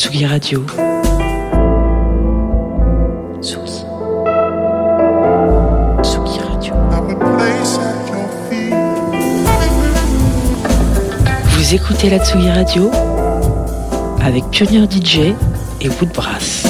Tsugi Radio. Tsugi. Tsugi Radio. Vous écoutez la Tsugi Radio avec Pionnier DJ et Woodbrass.